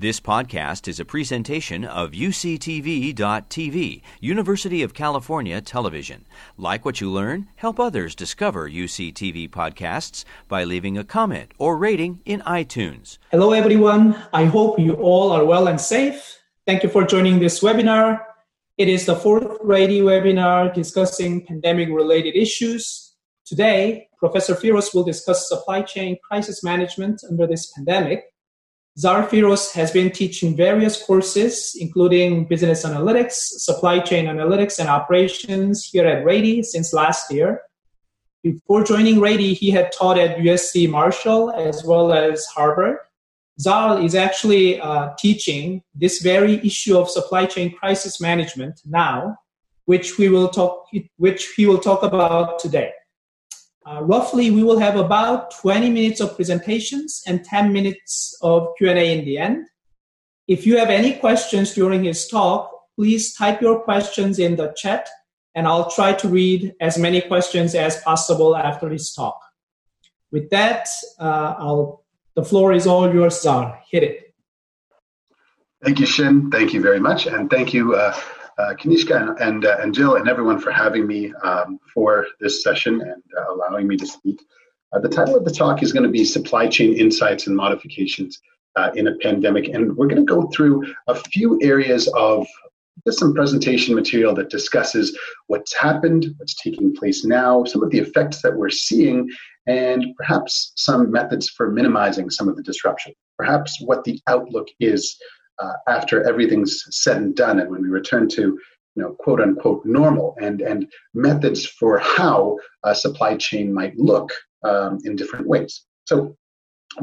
This podcast is a presentation of UCTV.tv, University of California Television. Like what you learn, help others discover UCTV podcasts by leaving a comment or rating in iTunes. Hello, everyone. I hope you all are well and safe. Thank you for joining this webinar. It is the fourth Rady webinar discussing pandemic related issues. Today, Professor Phiroz will discuss supply chain crisis management under this pandemic. Zal Phiroz has been teaching various courses, including business analytics, supply chain analytics, and operations here at Rady since last year. Before joining Rady, he had taught at USC Marshall as well as Harvard. Zal is actually uh, teaching this very issue of supply chain crisis management now, which we will talk, which he will talk about today. Uh, roughly, we will have about 20 minutes of presentations and 10 minutes of Q&A in the end. If you have any questions during his talk, please type your questions in the chat and I'll try to read as many questions as possible after his talk. With that, uh, I'll, the floor is all yours, Zal. Hit it. Thank you, Shin. Thank you very much. And thank you, uh, uh, Kanishka and and, uh, and, Jill and everyone for having me um, for this session and uh, allowing me to speak. Uh, the title of the talk is going to be Supply Chain Insights and Modifications uh, in a Pandemic. And we're going to go through a few areas of just some presentation material that discusses what's happened, what's taking place now, some of the effects that we're seeing, and perhaps some methods for minimizing some of the disruption. Perhaps what the outlook is uh, after everything's said and done and when we return to you know quote unquote normal and and methods for how a supply chain might look um, in different ways so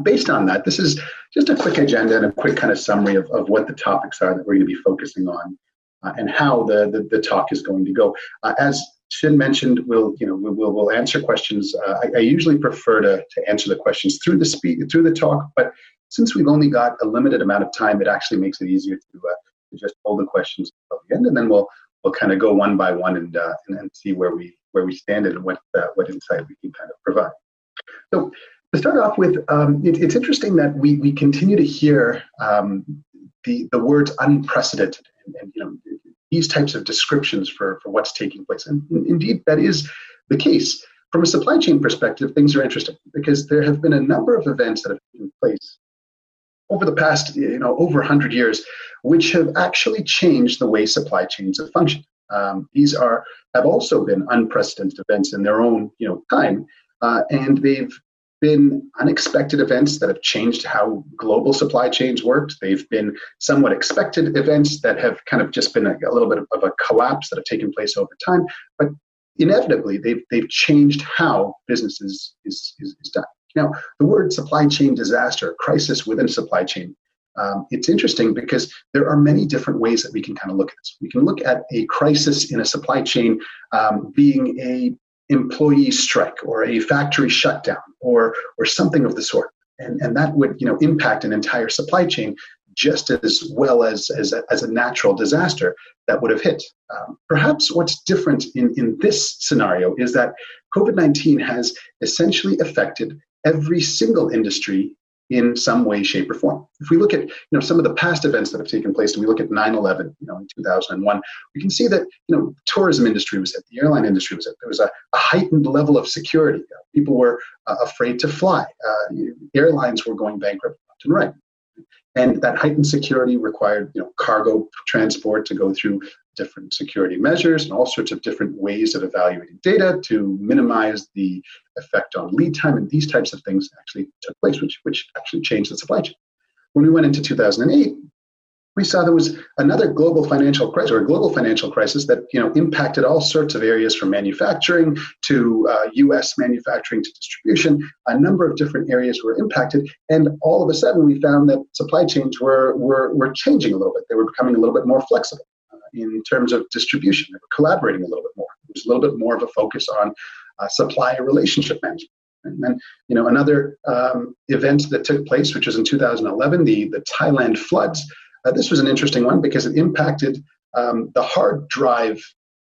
based on that this is just a quick agenda and a quick kind of summary of, of what the topics are that we're going to be focusing on uh, and how the, the, the talk is going to go uh, as Shin mentioned, we'll you know we'll we'll answer questions. Uh, I, I, usually prefer to, to answer the questions through the speak through the talk, but since we've only got a limited amount of time, it actually makes it easier to, uh, to just hold the questions until the end, and then we'll we'll kind of go one by one and, uh, and, and see where we where we stand and what uh, what insight we can kind of provide. So to start off with, um, it, it's interesting that we we continue to hear um, the the words unprecedented and, and, you know these types of descriptions for for what's taking place, and indeed that is the case. From a supply chain perspective, things are interesting because there have been a number of events that have taken place over the past, you know, over 100 years, which have actually changed the way supply chains have functioned. Um, these are have also been unprecedented events in their own, you know, time, uh, and they've been unexpected events that have changed how global supply chains worked. They've been somewhat expected events that have kind of just been a, a little bit of, a collapse that have taken place over time. But inevitably, they've they've changed how business is, is, is, is done. Now, the word supply chain disaster, crisis within supply chain, um, it's interesting because there are many different ways that we can kind of look at this. We can look at a crisis in a supply chain um, being a employee strike or a factory shutdown or or something of the sort, and and that would you know impact an entire supply chain just as well as as a, as a natural disaster that would have hit. Um, perhaps what's different in in this scenario is that COVID nineteen has essentially affected every single industry in some way, shape, or form. If we look at you know some of the past events that have taken place, and we look at 9/11, you know, in 2001, we can see that you know tourism industry was hit, the airline industry was hit. There was a, a heightened level of security. People were uh, afraid to fly. Uh, airlines were going bankrupt left and right. And that heightened security required, you know, cargo transport to go through different security measures and all sorts of different ways of evaluating data to minimize the effect on lead time. And these types of things actually took place, which, which actually changed the supply chain. When we went into 2008, we saw there was another global financial crisis or a global financial crisis that you know impacted all sorts of areas from manufacturing to uh, U.S. manufacturing to distribution. A number of different areas were impacted, and all of a sudden we found that supply chains were were, were changing a little bit. They were becoming a little bit more flexible in terms of distribution. They were collaborating a little bit more. There was a little bit more of a focus on uh, supplier relationship management. And then, you know, another um, event that took place, which was in 2011, the, the Thailand floods. Uh, this was an interesting one because it impacted um, the hard drive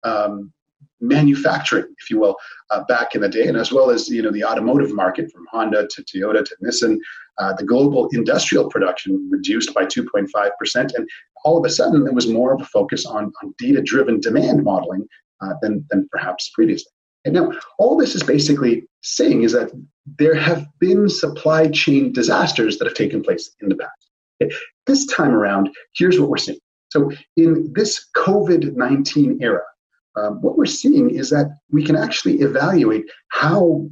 um, manufacturing, if you will, uh, back in the day, and as well as you know the automotive market from Honda to Toyota to Nissan. Uh, the global industrial production reduced by 2.5%. And all of a sudden, there was more of a focus on, on data driven demand modeling uh, than, than perhaps previously. And now, all this is basically saying is that there have been supply chain disasters that have taken place in the past. This time around, here's what we're seeing. So, in this COVID 19 era, um, what we're seeing is that we can actually evaluate how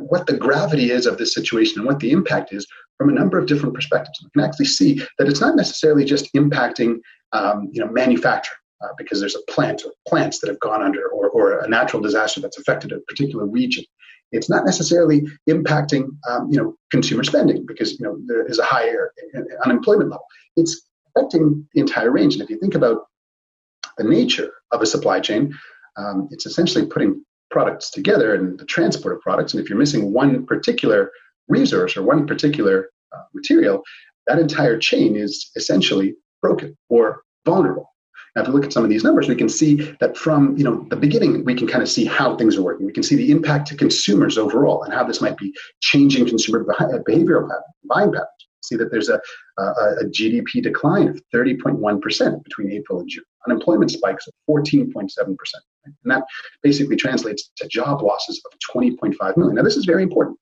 what the gravity is of this situation and what the impact is from a number of different perspectives. We can actually see that it's not necessarily just impacting um, you know manufacturing uh, because there's a plant or plants that have gone under or, or a natural disaster that's affected a particular region. It's not necessarily impacting um, you know consumer spending because you know there is a higher unemployment level. It's affecting the entire range. And if you think about the nature of a supply chain, um, it's essentially putting products together and the transport of products. And if you're missing one particular resource or one particular uh, material, that entire chain is essentially broken or vulnerable. If we look at some of these numbers, we can see that from you know the beginning, we can kind of see how things are working. We can see the impact to consumers overall and how this might be changing consumer uh, behavioral patterns, buying patterns. See that there's a, a, a GDP decline of 30.1% between April and June. Unemployment spikes of 14.7%. And that basically translates to job losses of 20.5 million. Now, this is very important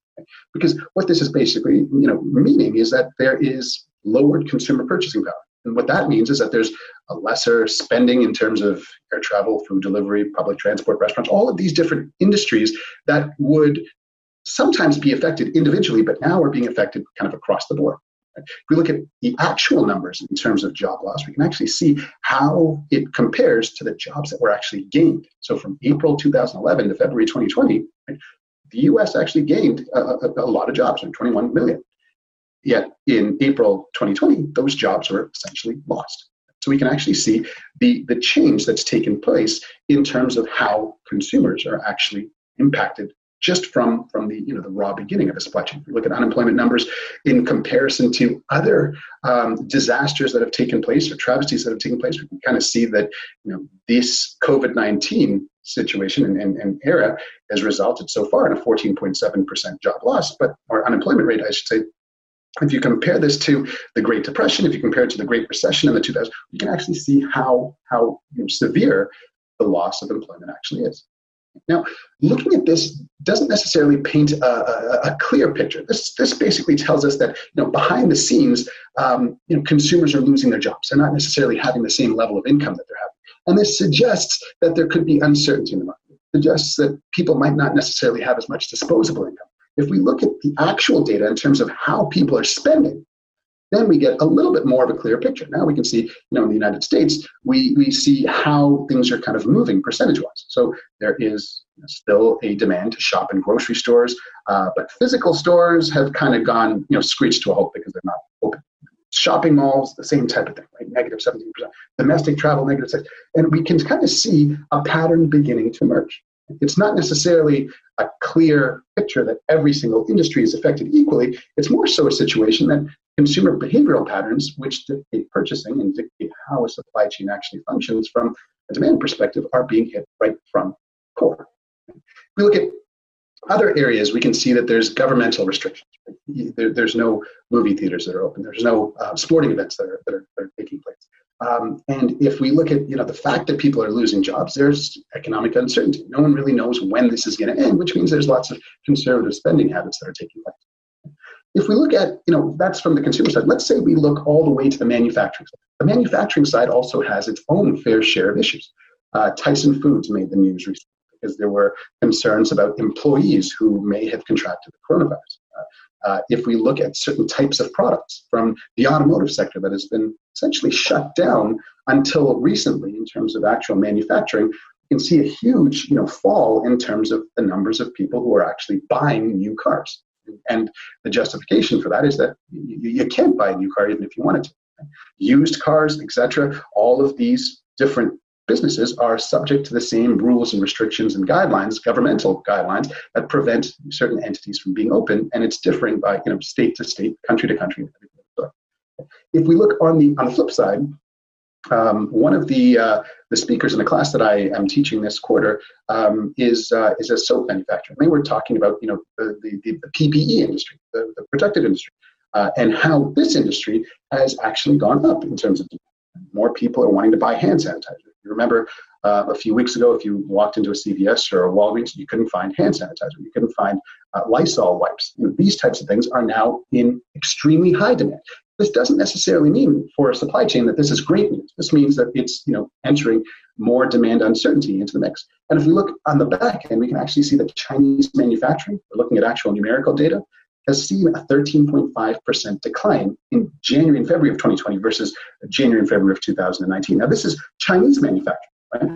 because what this is basically you know, meaning is that there is lowered consumer purchasing power. And what that means is that there's a lesser spending in terms of air travel, food delivery, public transport, restaurants, all of these different industries that would sometimes be affected individually, but now are being affected kind of across the board. If we look at the actual numbers in terms of job loss, we can actually see how it compares to the jobs that were actually gained. So from April 2011 to February 2020, right, the US actually gained a, a, a lot of jobs, 21 million. Yet in April 2020, those jobs were essentially lost. So we can actually see the, the change that's taken place in terms of how consumers are actually impacted just from from the you know the raw beginning of a supply chain. If we look at unemployment numbers in comparison to other um, disasters that have taken place or travesties that have taken place, we can kind of see that you know this COVID nineteen situation and, and, and, era has resulted so far in a 14.7% job loss, but or unemployment rate, I should say. If you compare this to the Great Depression, if you compare it to the Great Recession in the 2000s, you can actually see how how you know, severe the loss of employment actually is. Now, looking at this doesn't necessarily paint a, a, a, clear picture. This, this basically tells us that you know, behind the scenes, um, you know, consumers are losing their jobs. They're not necessarily having the same level of income that they're having. And this suggests that there could be uncertainty in the market. It suggests that people might not necessarily have as much disposable income. If we look at the actual data in terms of how people are spending, then we get a little bit more of a clear picture. Now we can see, you know, in the United States, we, we see how things are kind of moving percentage wise. So there is still a demand to shop in grocery stores, uh, but physical stores have kind of gone, you know, screeched to a halt because they're not open. Shopping malls, the same type of thing, right? Negative 17%. Domestic travel, negative 6 And we can kind of see a pattern beginning to emerge. It's not necessarily a clear picture that every single industry is affected equally. It's more so a situation that consumer behavioral patterns, which dictate purchasing and dictate how a supply chain actually functions from a demand perspective, are being hit right from core. If we look at other areas, we can see that there's governmental restrictions. There, there's no movie theaters that are open. There's no uh, sporting events that are, that are, that are taking place. Um, and if we look at you know the fact that people are losing jobs, there's economic uncertainty. No one really knows when this is going to end, which means there's lots of conservative spending habits that are taking place. If we look at, you know, that's from the consumer side. Let's say we look all the way to the manufacturing side. The manufacturing side also has its own fair share of issues. Uh, Tyson Foods made the news recently because there were concerns about employees who may have contracted the coronavirus. Uh, uh, if we look at certain types of products from the automotive sector that has been essentially shut down until recently in terms of actual manufacturing, you can see a huge you know, fall in terms of the numbers of people who are actually buying new cars. And the justification for that is that you, you can't buy a new car even if you wanted to. Used cars, etc. All of these different businesses are subject to the same rules and restrictions and guidelines, governmental guidelines that prevent certain entities from being open, and it's differing by you know state to state, country to country. If we look on the on the flip side, um, one of the uh, the speakers in the class that I am teaching this quarter um, is uh, is a soap manufacturer. They were talking about you know the the, the PPE industry, the, the protective industry, uh, and how this industry has actually gone up in terms of more people are wanting to buy hand sanitizer. You remember uh, a few weeks ago, if you walked into a CVS or a Walgreens, you couldn't find hand sanitizer. You couldn't find uh, Lysol wipes. You know, these types of things are now in extremely high demand. This doesn't necessarily mean for a supply chain that this is great news. This means that it's you know entering more demand uncertainty into the mix. And if we look on the back end, we can actually see that Chinese manufacturing, we're looking at actual numerical data, has seen a 13.5% decline in January and February of 2020 versus January and February of 2019. Now, this is Chinese manufacturing, right?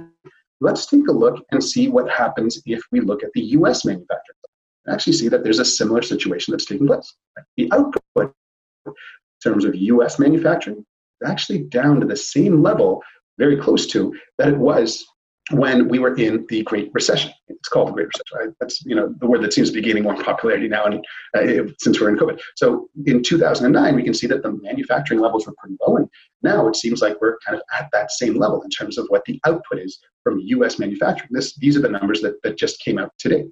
Let's take a look and see what happens if we look at the US manufacturing. actually see that there's a similar situation that's taking place. The output in terms of US manufacturing, is actually down to the same level, very close to, that it was when we were in the Great Recession. It's called the Great Recession. Right? That's you know the word that seems to be gaining more popularity now, and uh, since we're in COVID. So in 2009, we can see that the manufacturing levels were pretty low, and now it seems like we're kind of at that same level in terms of what the output is from U.S. manufacturing. This these are the numbers that that just came out today.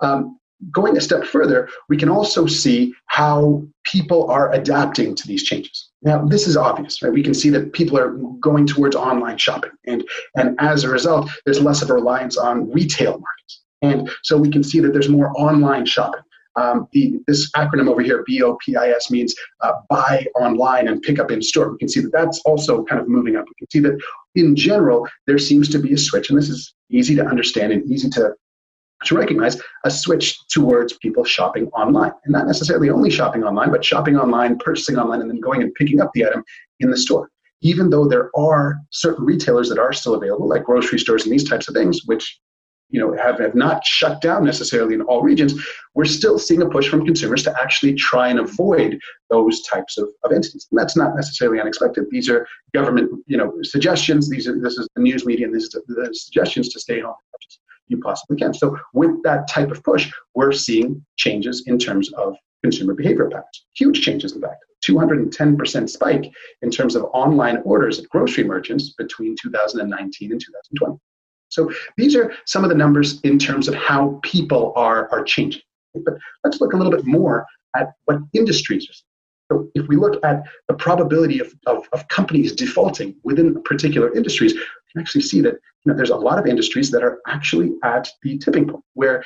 Um, going a step further, we can also see how people are adapting to these changes. Now, this is obvious, right? We can see that people are going towards online shopping, and, and as a result, there's less of a reliance on retail markets. And so we can see that there's more online shopping. Um, the, this acronym over here, BOPIS, means uh, buy online and pick up in store. We can see that that's also kind of moving up. We can see that in general, there seems to be a switch, and this is easy to understand and easy to to recognize a switch towards people shopping online. And not necessarily only shopping online but shopping online purchasing online and then going and picking up the item in the store. Even though there are certain retailers that are still available like grocery stores and these types of things which you know have, have not shut down necessarily in all regions we're still seeing a push from consumers to actually try and avoid those types of, of entities and that's not necessarily unexpected. These are government you know suggestions. These are this is the news media and these are the suggestions to stay home you possibly can. So with that type of push, we're seeing changes in terms of consumer behavior patterns. Huge changes, in fact. 210% spike in terms of online orders at grocery merchants between 2019 and 2020. So these are some of the numbers in terms of how people are, are changing. But let's look a little bit more at what industries are so if we look at the probability of, of, of, companies defaulting within particular industries, can actually see that you know, there's a lot of industries that are actually at the tipping point where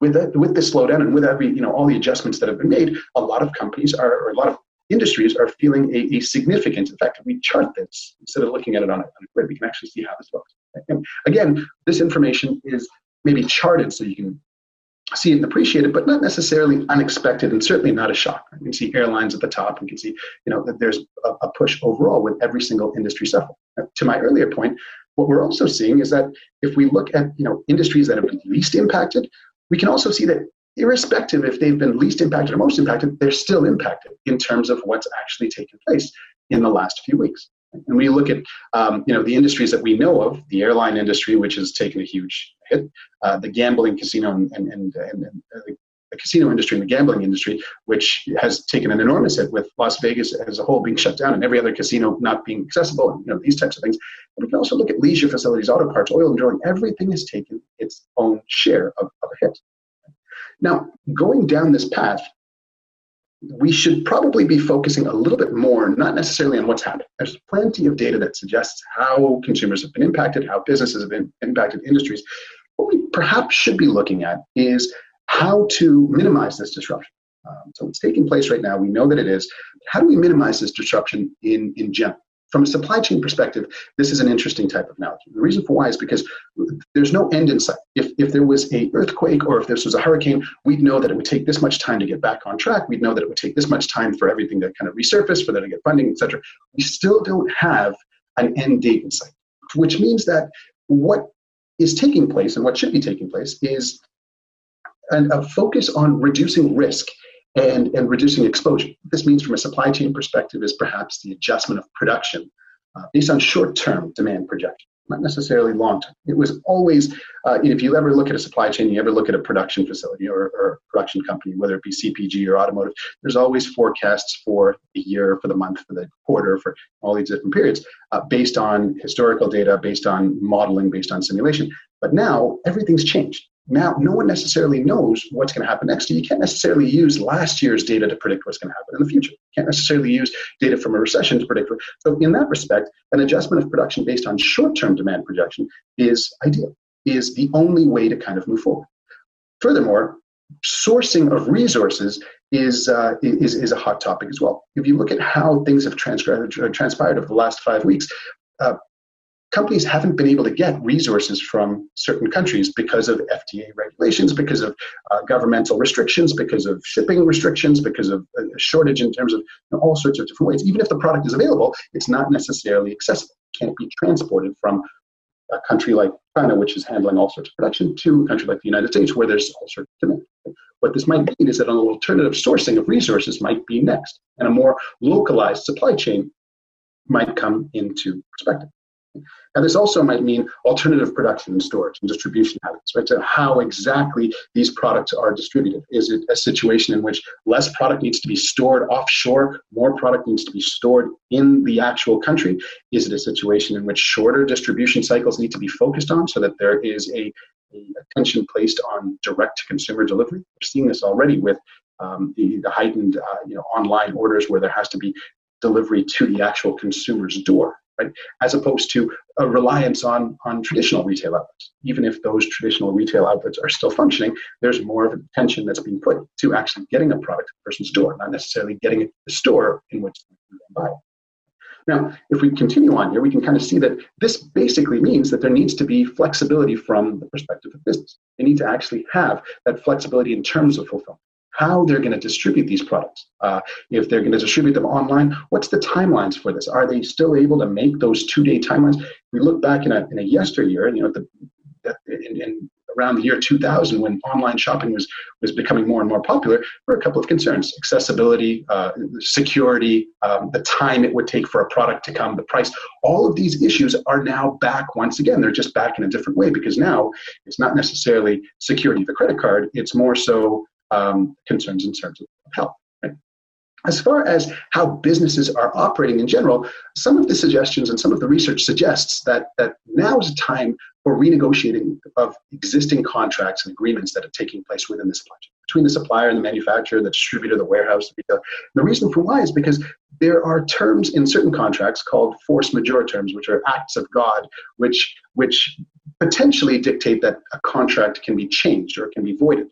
with with the slowdown and with every you know all the adjustments that have been made, a lot of companies are or a lot of industries are feeling a, a significant effect. If we chart this instead of looking at it on a, on a grid, we can actually see how this looks. And again, this information is maybe charted so you can see it and appreciate it, but not necessarily unexpected and certainly not a shock. You can see airlines at the top and can see, you know, that there's a, a push overall with every single industry suffering. To my earlier point, what we're also seeing is that if we look at, you know, industries that have been least impacted, we can also see that irrespective if they've been least impacted or most impacted, they're still impacted in terms of what's actually taken place in the last few weeks. And we look at um, you know the industries that we know of, the airline industry, which has taken a huge hit, uh, the gambling, casino, and, and, and, and the casino industry and the gambling industry, which has taken an enormous hit with Las Vegas as a whole being shut down and every other casino not being accessible, and you know these types of things. And we can also look at leisure facilities, auto parts, oil and drilling. Everything has taken its own share of, of a hit. Now, going down this path, we should probably be focusing a little bit more, not necessarily on what's happened. There's plenty of data that suggests how consumers have been impacted, how businesses have been impacted, industries. What we perhaps should be looking at is how to minimize this disruption. Um, so it's taking place right now. We know that it is. How do we minimize this disruption in, in general? From a supply chain perspective, this is an interesting type of analogy. The reason for why is because there's no end in sight. If, if there was a earthquake or if this was a hurricane, we'd know that it would take this much time to get back on track. We'd know that it would take this much time for everything to kind of resurface, for them to get funding, etc. We still don't have an end date in sight, which means that what is taking place and what should be taking place is an, a focus on reducing risk and, and reducing exposure. What this means from a supply chain perspective is perhaps the adjustment of production uh, based on short term demand projection. not necessarily long term. It was always, uh, if you ever look at a supply chain, you ever look at a production facility or, or production company, whether it be CPG or automotive, there's always forecasts for the year, for the month, for the quarter, for all these different periods uh, based on historical data, based on modeling, based on simulation. But now everything's changed. Now, no one necessarily knows what's going to happen next. You can't necessarily use last year's data to predict what's going to happen in the future. You can't necessarily use data from a recession to predict. So, in that respect, an adjustment of production based on short-term demand projection is ideal. Is the only way to kind of move forward. Furthermore, sourcing of resources is, uh, is, is a hot topic as well. If you look at how things have transpired over the last five weeks, uh, companies haven't been able to get resources from certain countries because of FDA regulations, because of uh, governmental restrictions, because of shipping restrictions, because of a shortage in terms of you know, all sorts of different ways. Even if the product is available, it's not necessarily accessible. It can't be transported from a country like China, which is handling all sorts of production, to a country like the United States, where there's all sorts of demand. What this might mean is that an alternative sourcing of resources might be next, and a more localized supply chain might come into perspective. And this also might mean alternative production and storage and distribution habits, right? So how exactly these products are distributed. Is it a situation in which less product needs to be stored offshore, more product needs to be stored in the actual country? Is it a situation in which shorter distribution cycles need to be focused on so that there is a, a attention placed on direct to consumer delivery? We're seeing this already with um, the, the heightened uh, you know, online orders where there has to be delivery to the actual consumer's door right? As opposed to a reliance on, on traditional retail outlets. Even if those traditional retail outlets are still functioning, there's more of attention that's being put to actually getting a product to the person's door, not necessarily getting it to the store in which they buy it. Now, if we continue on here, we can kind of see that this basically means that there needs to be flexibility from the perspective of business. They need to actually have that flexibility in terms of fulfillment how they're going to distribute these products. Uh, if they're going to distribute them online, what's the timelines for this? Are they still able to make those two-day timelines? If we look back in a, in a yesteryear, you know, the, in, in around the year 2000 when online shopping was was becoming more and more popular were a couple of concerns accessibility uh, security um, the time it would take for a product to come the price all of these issues are now back once again they're just back in a different way because now it's not necessarily security of the credit card it's more so um, concerns in terms of health. As far as how businesses are operating in general, some of the suggestions and some of the research suggests that, that now is a time for renegotiating of existing contracts and agreements that are taking place within the supply chain, between the supplier and the manufacturer, the distributor, the warehouse, the retailer. The reason for why is because there are terms in certain contracts called force majeure terms, which are acts of God, which which potentially dictate that a contract can be changed or can be voided.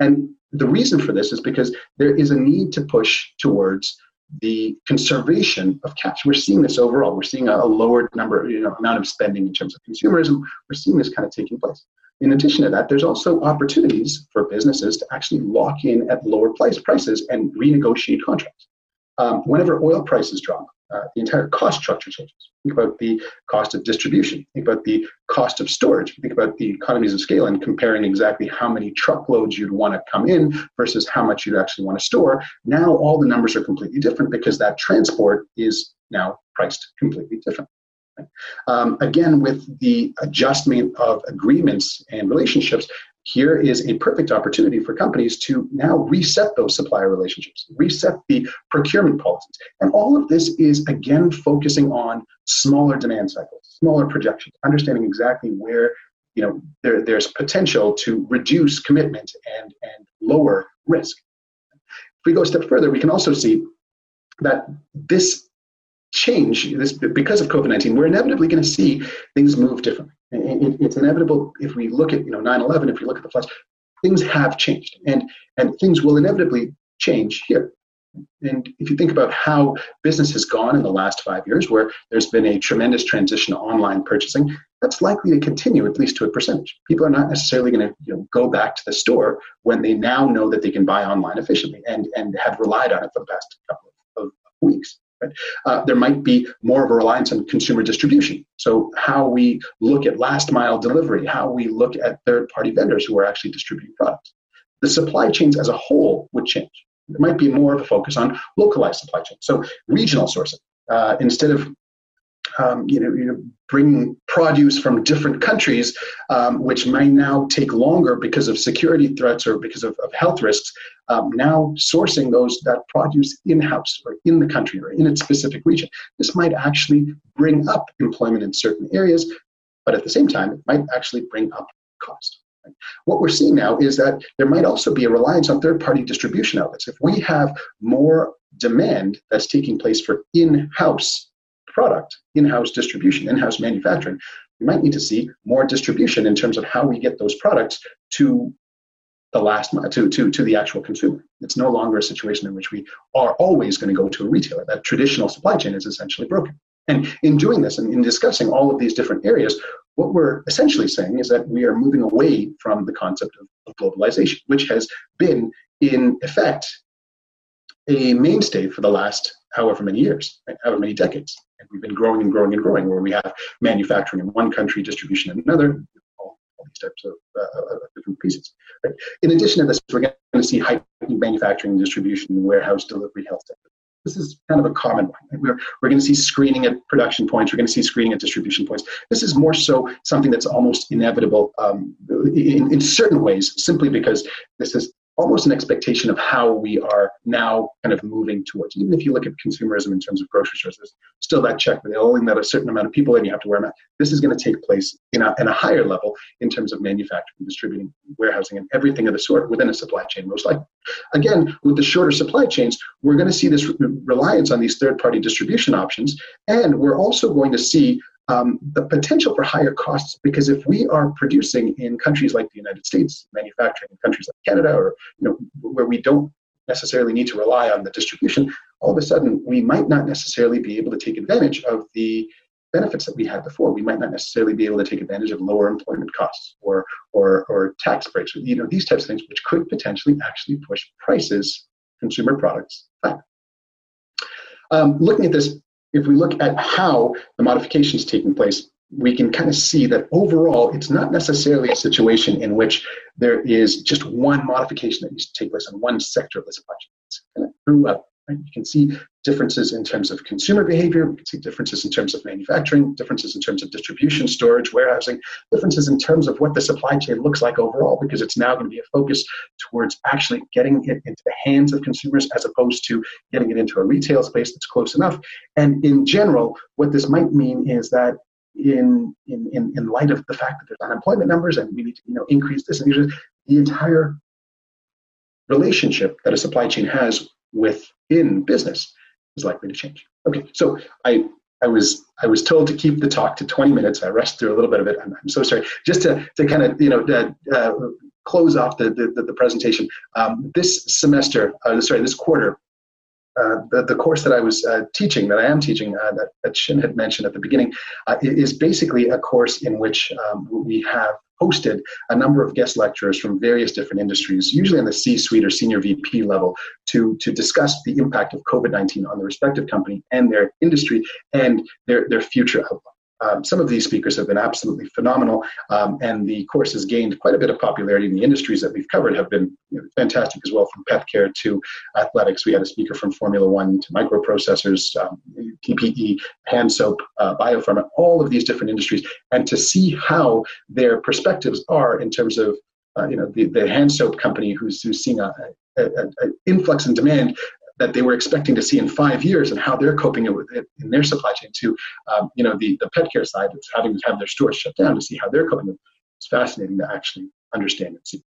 And the reason for this is because there is a need to push towards the conservation of cash. We're seeing this overall. We're seeing a, lower number, you know, amount of spending in terms of consumerism. We're seeing this kind of taking place. In addition to that, there's also opportunities for businesses to actually lock in at lower price prices and renegotiate contracts. Um, whenever oil prices drop, uh, the entire cost structure changes. Think about the cost of distribution. Think about the cost of storage. Think about the economies of scale and comparing exactly how many truckloads you'd want to come in versus how much you'd actually want to store. Now all the numbers are completely different because that transport is now priced completely different. Um, again, with the adjustment of agreements and relationships, here is a perfect opportunity for companies to now reset those supplier relationships, reset the procurement policies. And all of this is again focusing on smaller demand cycles, smaller projections, understanding exactly where you know there, there's potential to reduce commitment and, and lower risk. If we go a step further, we can also see that this change, this because of COVID-19, we're inevitably going to see things move differently. It, it's inevitable if we look at you know 9/11, if we look at the floods, things have changed, and and things will inevitably change here. And if you think about how business has gone in the last five years, where there's been a tremendous transition to online purchasing, that's likely to continue at least to a percentage. People are not necessarily going to you know, go back to the store when they now know that they can buy online efficiently and, and have relied on it for the past couple of, of weeks. Right? Uh, there might be more of a reliance on consumer distribution. So, how we look at last mile delivery, how we look at third party vendors who are actually distributing products. The supply chains as a whole would change. There might be more of a focus on localized supply chains. So, regional sourcing. Uh, instead of um, you, know, you know, bringing produce from different countries, um, which may now take longer because of security threats or because of, of health risks. Um, now sourcing those that produce in house or in the country or in its specific region. This might actually bring up employment in certain areas, but at the same time, it might actually bring up cost. What we're seeing now is that there might also be a reliance on third party distribution outlets. If we have more demand that's taking place for in house product, in house distribution, in house manufacturing, we might need to see more distribution in terms of how we get those products to the last to, to, to the actual consumer. It's no longer a situation in which we are always going to go to a retailer. That traditional supply chain is essentially broken. And in doing this and in discussing all of these different areas, what we're essentially saying is that we are moving away from the concept of, of globalization, which has been in effect a mainstay for the last however many years, right? however many decades. And we've been growing and growing and growing, where we have manufacturing in one country, distribution in another, all, all these types of, uh, of, different pieces. Right? In addition to this, we're going to see heightened manufacturing, distribution, warehouse, delivery, health sector. This is kind of a common one. We're, we're going to see screening at production points. We're going to see screening at distribution points. This is more so something that's almost inevitable um, in, in certain ways, simply because this is almost an expectation of how we are now kind of moving towards. Even if you look at consumerism in terms of grocery stores, there's still that check where they only let a certain amount of people in, you have to wear a mask. This is going to take place in a, in a higher level in terms of manufacturing, distributing, warehousing, and everything of the sort within a supply chain, most likely. Again, with the shorter supply chains, we're going to see this reliance on these third party distribution options, and we're also going to see um, the potential for higher costs because if we are producing in countries like the United States, manufacturing in countries like Canada, or you know where we don't necessarily need to rely on the distribution, all of a sudden we might not necessarily be able to take advantage of the benefits that we had before. We might not necessarily be able to take advantage of lower employment costs or or or tax breaks, you know these types of things, which could potentially actually push prices, consumer products back. Um, looking at this if we look at how the modification is taking place, we can kind of see that overall, it's not necessarily a situation in which there is just one modification that needs to take place on one sector of supply chain. It's kind of throughout Right? You can see differences in terms of consumer behavior, you can see differences in terms of manufacturing, differences in terms of distribution, storage, warehousing, differences in terms of what the supply chain looks like overall, because it's now going to be a focus towards actually getting it into the hands of consumers as opposed to getting it into a retail space that's close enough. And in general, what this might mean is that in, in, in, light of the fact that there's unemployment numbers and we need to you know, increase this and the entire relationship that a supply chain has within business is likely to change. Okay, so I I was I was told to keep the talk to 20 minutes. I rushed through a little bit of it. I'm, I'm so sorry. Just to, to kind of you know uh, close off the the, the presentation. Um, this semester, uh, sorry, this quarter, uh, the, the course that I was uh, teaching, that I am teaching, uh, that, that Shin had mentioned at the beginning, uh, is basically a course in which um, we have hosted a number of guest lecturers from various different industries, usually on the C-suite or senior VP level, to, to discuss the impact of COVID-19 on the respective company and their industry and their, their future outlook. Um, some of these speakers have been absolutely phenomenal, um, and the course has gained quite a bit of popularity. in the industries that we've covered have been you know, fantastic as well, from pet care to athletics. We had a speaker from Formula One to microprocessors, um, PPE, hand soap, uh, biopharma, all of these different industries, and to see how their perspectives are in terms of uh, you know the, the hand soap company who's, who's seeing a, an influx in demand that they were expecting to see in five years and how they're coping with it in their supply chain to um, you know the, the pet care side of having to have their stores shut down to see how they're coping with it. It's fascinating to actually understand and see.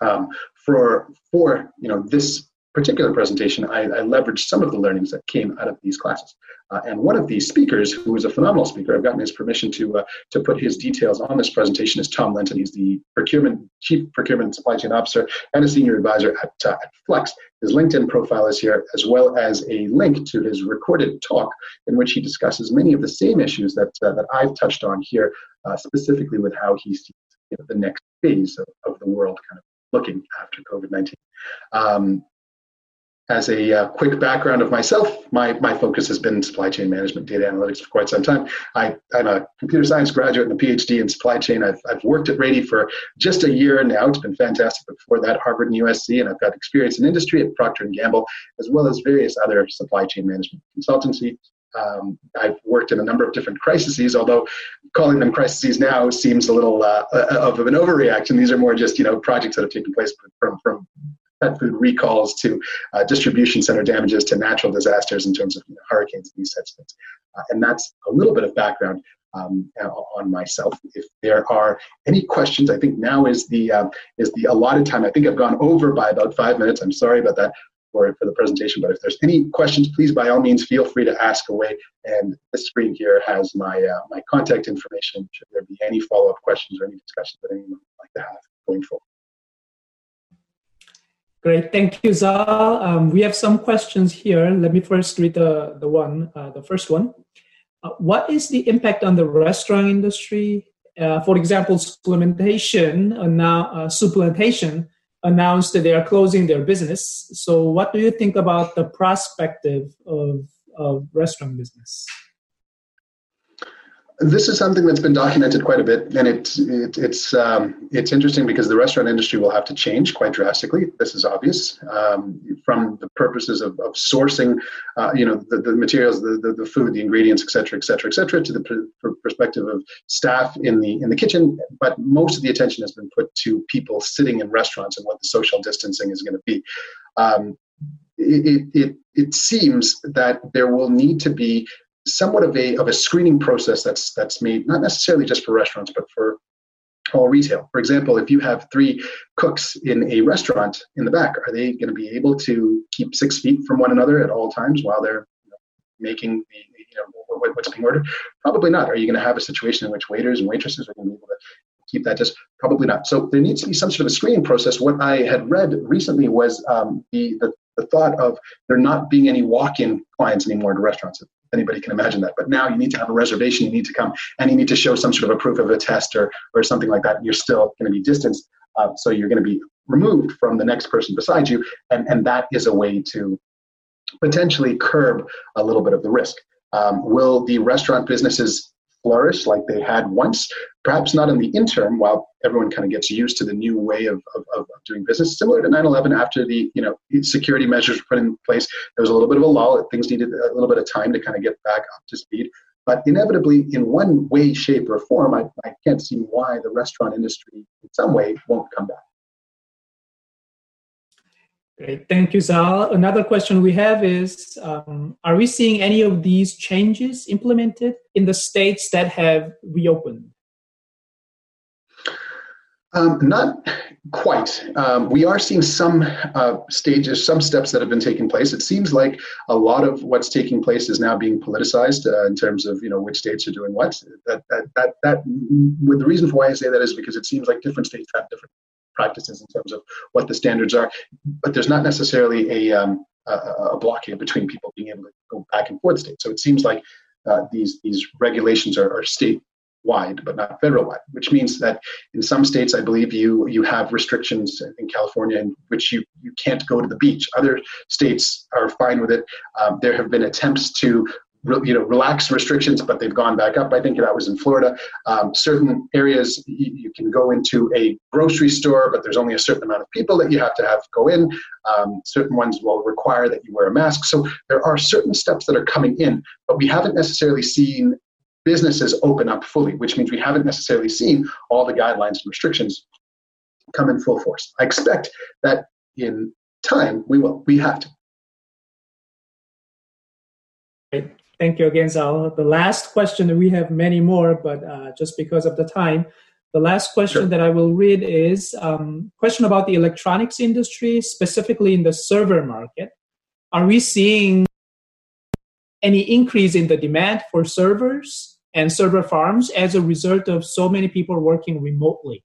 Um, for for you know this particular presentation, I, I, leveraged some of the learnings that came out of these classes. Uh, and one of these speakers, who is a phenomenal speaker, I've gotten his permission to uh, to put his details on this presentation, is Tom Linton. He's the procurement chief procurement and supply chain officer and a senior advisor at, uh, at Flex. His LinkedIn profile is here, as well as a link to his recorded talk, in which he discusses many of the same issues that uh, that I've touched on here, uh, specifically with how he sees you know, the next phase of, of the world kind of looking after COVID 19. Um, as a uh, quick background of myself, my, my focus has been supply chain management, data analytics for quite some time. I, am a computer science graduate and a PhD in supply chain. I've, I've worked at Rady for just a year now. It's been fantastic. Before that, Harvard and USC, and I've got experience in industry at Procter & Gamble, as well as various other supply chain management consultancies Um, I've worked in a number of different crises, although calling them crises now seems a little uh, of an overreaction. These are more just you know projects that have taken place from from pet food recalls to uh, distribution center damages to natural disasters in terms of you know, hurricanes and these types of things. Uh, and that's a little bit of background um, on myself. If there are any questions, I think now is the uh, is the allotted time. I think I've gone over by about five minutes. I'm sorry about that for, for the presentation. But if there's any questions, please by all means feel free to ask away. And this screen here has my uh, my contact information. Should there be any follow up questions or any discussions that anyone would like to have going forward. Great, thank you, Zal. Um, we have some questions here. Let me first read the, the one, uh, the first one. Uh, what is the impact on the restaurant industry? Uh, for example, Souplantation, uh, now, uh, Souplantation announced that they are closing their business. So, what do you think about the perspective of, of restaurant business? This is something that's been documented quite a bit, and it, it, it's um, it's interesting because the restaurant industry will have to change quite drastically. This is obvious um, from the purposes of, of sourcing, uh, you know, the, the materials, the, the, the, food, the ingredients, et cetera, et cetera, et cetera, to the pr- perspective of staff in the in the kitchen. But most of the attention has been put to people sitting in restaurants and what the social distancing is going to be. Um, it, it, it seems that there will need to be somewhat of a of a screening process that's that's made not necessarily just for restaurants but for all retail. For example, if you have three cooks in a restaurant in the back, are they going to be able to keep six feet from one another at all times while they're you know, making the you know what's being ordered? Probably not. Are you going to have a situation in which waiters and waitresses are going to be able to keep that just probably not. So there needs to be some sort of a screening process. What I had read recently was um, the, the the thought of there not being any walk-in clients anymore to restaurants anybody can imagine that. But now you need to have a reservation, you need to come, and you need to show some sort of a proof of a test or, or something like that. You're still going to be distanced. Uh, so you're going to be removed from the next person beside you. And, and that is a way to potentially curb a little bit of the risk. Um, will the restaurant businesses flourish like they had once. Perhaps not in the interim, while everyone kind of gets used to the new way of, of, of doing business. Similar to 9/11, after the you know security measures were put in place, there was a little bit of a lull. Things needed a little bit of time to kind of get back up to speed. But inevitably, in one way, shape, or form, I, I can't see why the restaurant industry, in some way, won't come back. Great. Thank you, Zal. Another question we have is um, Are we seeing any of these changes implemented in the states that have reopened? Um, not quite. Um, we are seeing some uh, stages, some steps that have been taking place. It seems like a lot of what's taking place is now being politicized uh, in terms of you know which states are doing what. That that that that. The reason for why I say that is because it seems like different states have different practices in terms of what the standards are. But there's not necessarily a, um, a, a, blockade between people being able to go back and forth state. So it seems like uh, these these regulations are, are state wide but not federal wide which means that in some states i believe you you have restrictions in california in which you you can't go to the beach other states are fine with it um, there have been attempts to you know relax restrictions, but they've gone back up. I think that was in Florida. Um, certain areas you, can go into a grocery store, but there's only a certain amount of people that you have to have go in. Um, certain ones will require that you wear a mask. So there are certain steps that are coming in, but we haven't necessarily seen businesses open up fully, which means we haven't necessarily seen all the guidelines and restrictions come in full force. I expect that in time we will. We have to. Thank you again, Zal. The last question, we have many more, but uh, just because of the time, the last question sure. that I will read is um, question about the electronics industry, specifically in the server market. Are we seeing any increase in the demand for servers and server farms as a result of so many people working remotely?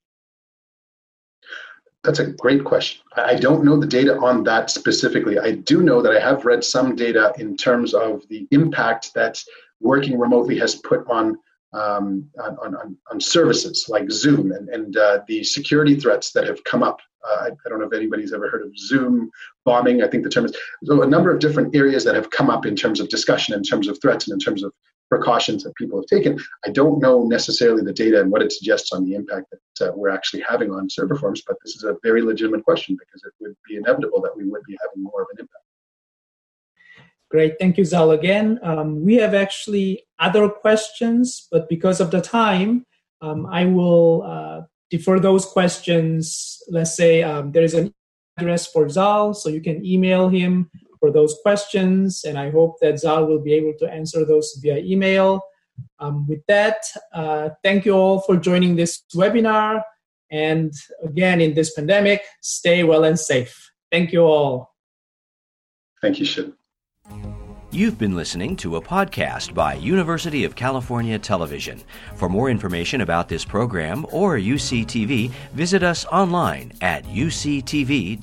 That's a great question. I don't know the data on that specifically. I do know that I have read some data in terms of the impact that working remotely has put on um, on, on, on, services like Zoom and, and uh, the security threats that have come up. Uh, I, I, don't know if anybody's ever heard of Zoom bombing. I think the term is so a number of different areas that have come up in terms of discussion, in terms of threats, and in terms of precautions that people have taken. I don't know necessarily the data and what it suggests on the impact that uh, we're actually having on server farms, but this is a very legitimate question because it would be inevitable that we would be having more of an impact. Great. Thank you, Zal, again. Um, we have actually other questions, but because of the time, um, I will uh, defer those questions. Let's say um, there is an address for Zal, so you can email him for those questions, and I hope that Zal will be able to answer those via email. Um, with that, uh, thank you all for joining this webinar. And again, in this pandemic, stay well and safe. Thank you all. Thank you, Shin. You've been listening to a podcast by University of California Television. For more information about this program or UCTV, visit us online at uctv.tv.